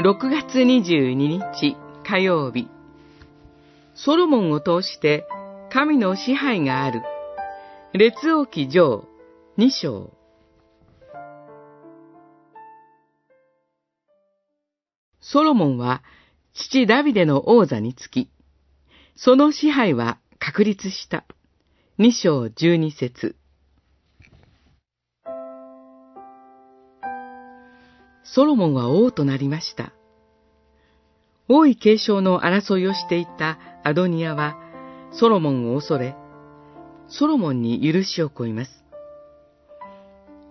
6月22日火曜日。ソロモンを通して神の支配がある。列王記上2章。ソロモンは父ダビデの王座につき、その支配は確立した。2章12節。ソロモンは王となりました。王位継承の争いをしていたアドニアは、ソロモンを恐れ、ソロモンに許しを請います。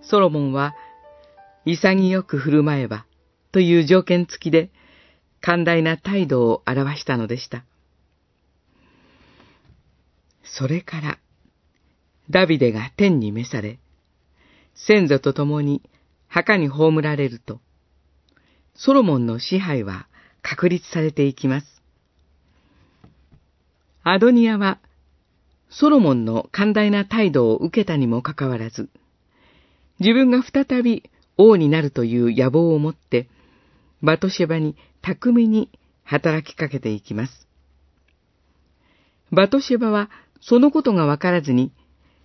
ソロモンは、潔く振る舞えば、という条件付きで、寛大な態度を表したのでした。それから、ダビデが天に召され、先祖と共に墓に葬られると、ソロモンの支配は確立されていきます。アドニアは、ソロモンの寛大な態度を受けたにもかかわらず、自分が再び王になるという野望を持って、バトシェバに巧みに働きかけていきます。バトシェバはそのことがわからずに、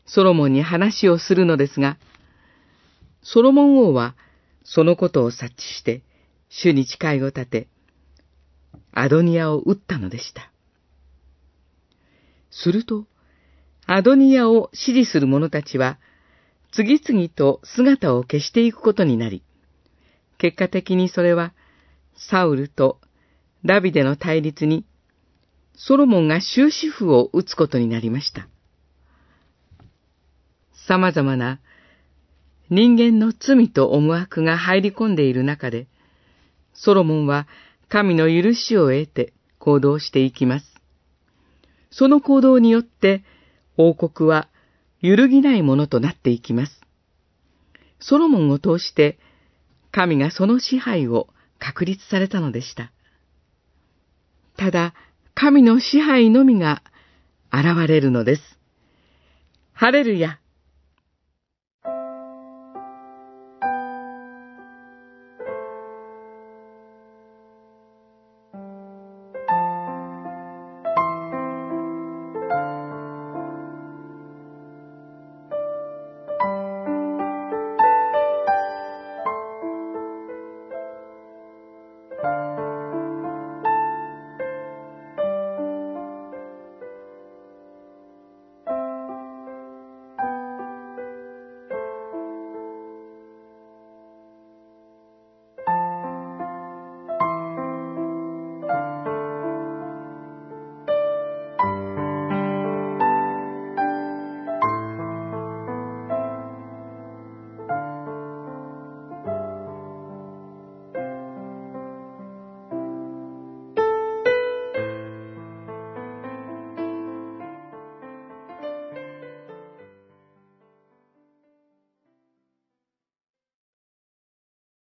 ソロモンに話をするのですが、ソロモン王はそのことを察知して、主に誓いを立て、アドニアを撃ったのでした。すると、アドニアを支持する者たちは、次々と姿を消していくことになり、結果的にそれは、サウルとダビデの対立に、ソロモンが終止符を打つことになりました。様々な人間の罪と思惑が入り込んでいる中で、ソロモンは神の許しを得て行動していきます。その行動によって王国は揺るぎないものとなっていきます。ソロモンを通して神がその支配を確立されたのでした。ただ、神の支配のみが現れるのです。ハレルヤ